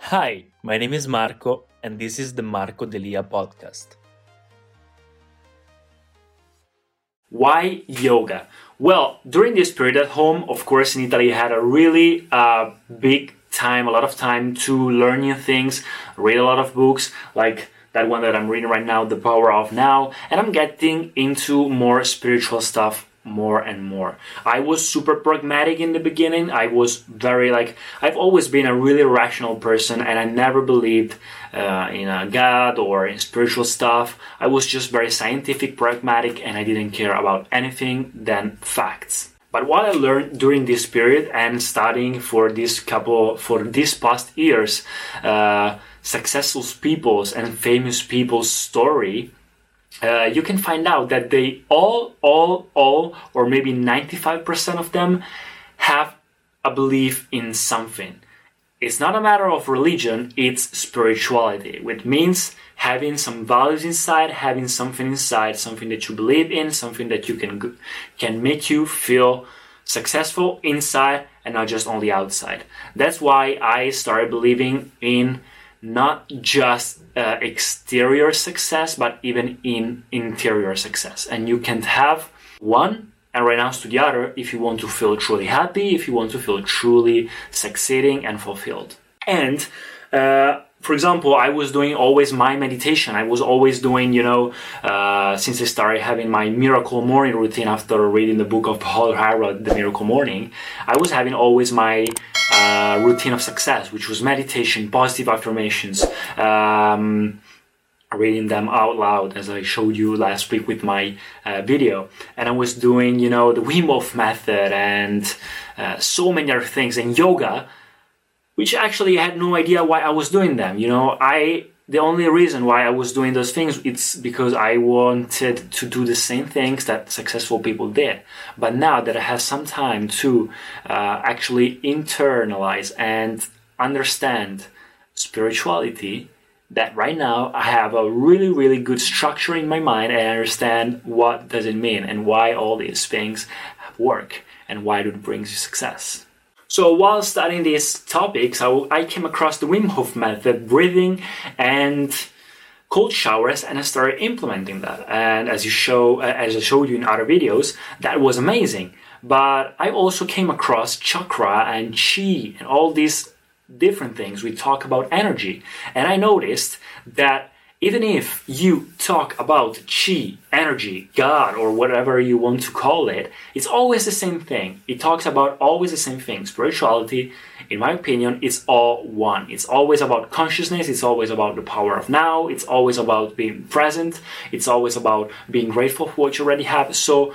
Hi, my name is Marco, and this is the Marco Delia podcast. Why yoga? Well, during this period at home, of course, in Italy, I had a really uh, big time, a lot of time to learn new things, read a lot of books, like that one that I'm reading right now, The Power of Now, and I'm getting into more spiritual stuff more and more. I was super pragmatic in the beginning. I was very like I've always been a really rational person, and I never believed uh, in a god or in spiritual stuff. I was just very scientific, pragmatic, and I didn't care about anything than facts. But what I learned during this period and studying for this couple for these past years, uh, successful people's and famous people's story uh, you can find out that they all, all, all, or maybe 95% of them have a belief in something. It's not a matter of religion, it's spirituality, which means having some values inside, having something inside, something that you believe in, something that you can can make you feel successful inside and not just on the outside. That's why I started believing in not just uh, exterior success, but even in interior success. And you can have one and renounce to the other if you want to feel truly happy, if you want to feel truly succeeding and fulfilled. And uh, for example, I was doing always my meditation. I was always doing, you know, uh, since I started having my miracle morning routine after reading the book of Hal Elrod, The Miracle Morning, I was having always my uh, routine of success, which was meditation, positive affirmations, um, reading them out loud, as I showed you last week with my uh, video. And I was doing, you know, the Wim Hof method and uh, so many other things, and yoga which actually I had no idea why I was doing them. You know, I the only reason why I was doing those things it's because I wanted to do the same things that successful people did. But now that I have some time to uh, actually internalize and understand spirituality, that right now I have a really really good structure in my mind and I understand what does it mean and why all these things work and why it brings you success. So while studying these topics, I, I came across the Wim Hof method, breathing and cold showers, and I started implementing that. And as you show, as I showed you in other videos, that was amazing. But I also came across chakra and chi and all these different things. We talk about energy, and I noticed that even if you talk about chi, energy, God, or whatever you want to call it, it's always the same thing. It talks about always the same thing. Spirituality, in my opinion, is all one. It's always about consciousness, it's always about the power of now, it's always about being present, it's always about being grateful for what you already have. So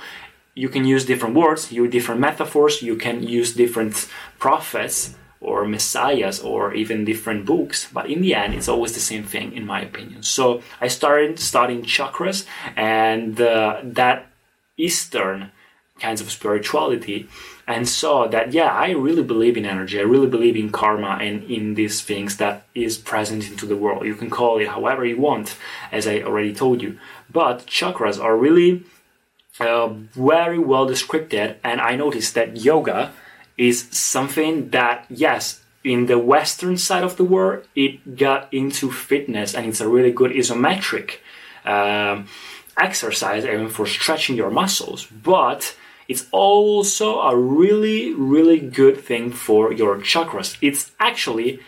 you can use different words, use different metaphors, you can use different prophets or messiahs or even different books but in the end it's always the same thing in my opinion. So i started studying chakras and uh, that eastern kinds of spirituality and saw that yeah i really believe in energy. I really believe in karma and in these things that is present into the world. You can call it however you want as i already told you. But chakras are really uh, very well described and i noticed that yoga is something that, yes, in the Western side of the world, it got into fitness and it's a really good isometric um, exercise, even for stretching your muscles. But it's also a really, really good thing for your chakras. It's actually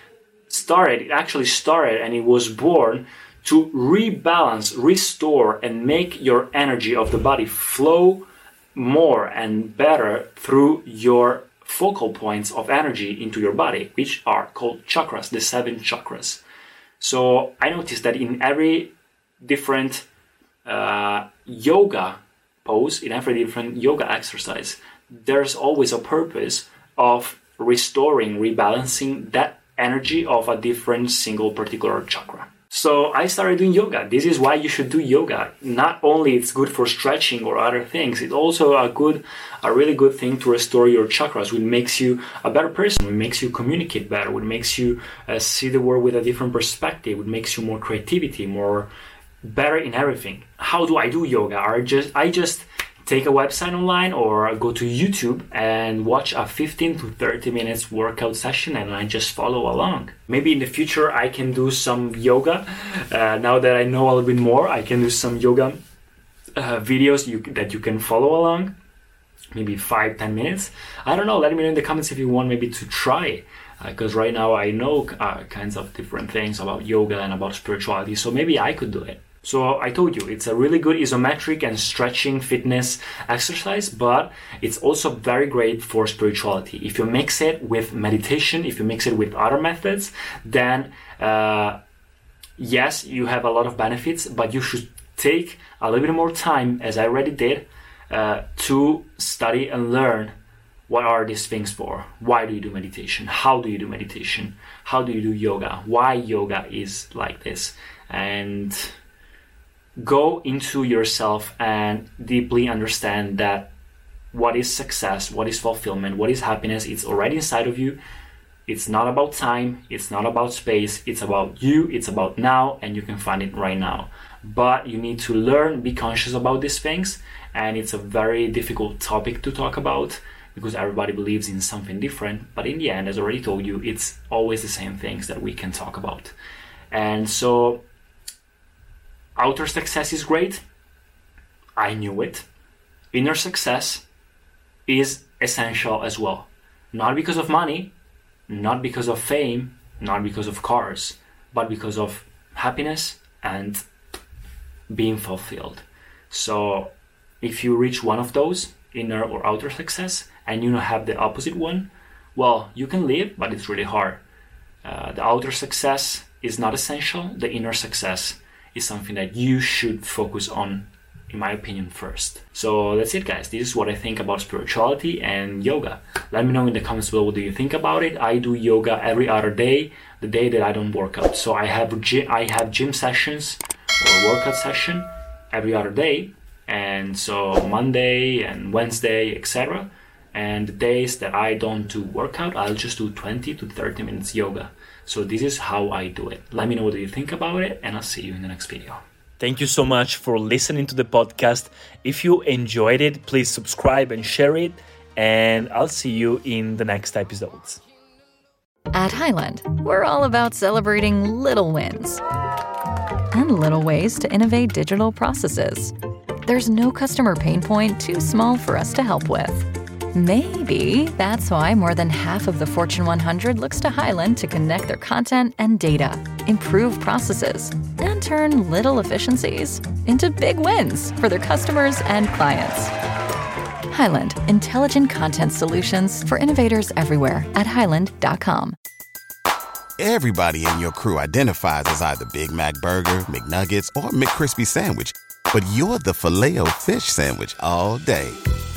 started, it actually started and it was born to rebalance, restore, and make your energy of the body flow more and better through your focal points of energy into your body, which are called chakras, the seven chakras. So I noticed that in every different uh, yoga pose, in every different yoga exercise, there's always a purpose of restoring, rebalancing that energy of a different single particular chakra. So I started doing yoga. This is why you should do yoga. Not only it's good for stretching or other things, it's also a good, a really good thing to restore your chakras, which makes you a better person, which makes you communicate better, which makes you uh, see the world with a different perspective, which makes you more creativity, more better in everything. How do I do yoga? I just I just take a website online or go to YouTube and watch a 15 to 30 minutes workout session and I just follow along. Maybe in the future I can do some yoga. Uh, now that I know a little bit more, I can do some yoga uh, videos you, that you can follow along. Maybe five, ten minutes. I don't know. Let me know in the comments if you want maybe to try because uh, right now I know uh, kinds of different things about yoga and about spirituality, so maybe I could do it. So I told you, it's a really good isometric and stretching fitness exercise, but it's also very great for spirituality. If you mix it with meditation, if you mix it with other methods, then uh, yes, you have a lot of benefits, but you should take a little bit more time, as I already did, uh, to study and learn what are these things for? Why do you do meditation? How do you do meditation? How do you do yoga? Why yoga is like this? And go into yourself and deeply understand that what is success, what is fulfillment, what is happiness, it's already inside of you. It's not about time, it's not about space, it's about you, it's about now, and you can find it right now. But you need to learn, be conscious about these things, and it's a very difficult topic to talk about because everybody believes in something different. But in the end, as I already told you, it's always the same things that we can talk about. And so outer success is great. I knew it. Inner success is essential as well. Not because of money, not because of fame, not because of cars, but because of happiness and being fulfilled. So if you reach one of those, inner or outer success, and you have the opposite one, well, you can live, but it's really hard. Uh, the outer success is not essential, the inner success is something that you should focus on, in my opinion, first. So that's it, guys. This is what I think about spirituality and yoga. Let me know in the comments below what do you think about it. I do yoga every other day, the day that I don't work out. So I have gym, I have gym sessions or workout session every other day, and so Monday and Wednesday, etc. And the days that I don't do workout, I'll just do 20 to 30 minutes yoga. So this is how I do it. Let me know what you think about it, and I'll see you in the next video. Thank you so much for listening to the podcast. If you enjoyed it, please subscribe and share it, and I'll see you in the next episodes. At Highland, we're all about celebrating little wins and little ways to innovate digital processes. There's no customer pain point too small for us to help with. Maybe that's why more than half of the Fortune 100 looks to Highland to connect their content and data, improve processes, and turn little efficiencies into big wins for their customers and clients. Highland, intelligent content solutions for innovators everywhere at highland.com. Everybody in your crew identifies as either Big Mac Burger, McNuggets, or McCrispy Sandwich, but you're the filet fish Sandwich all day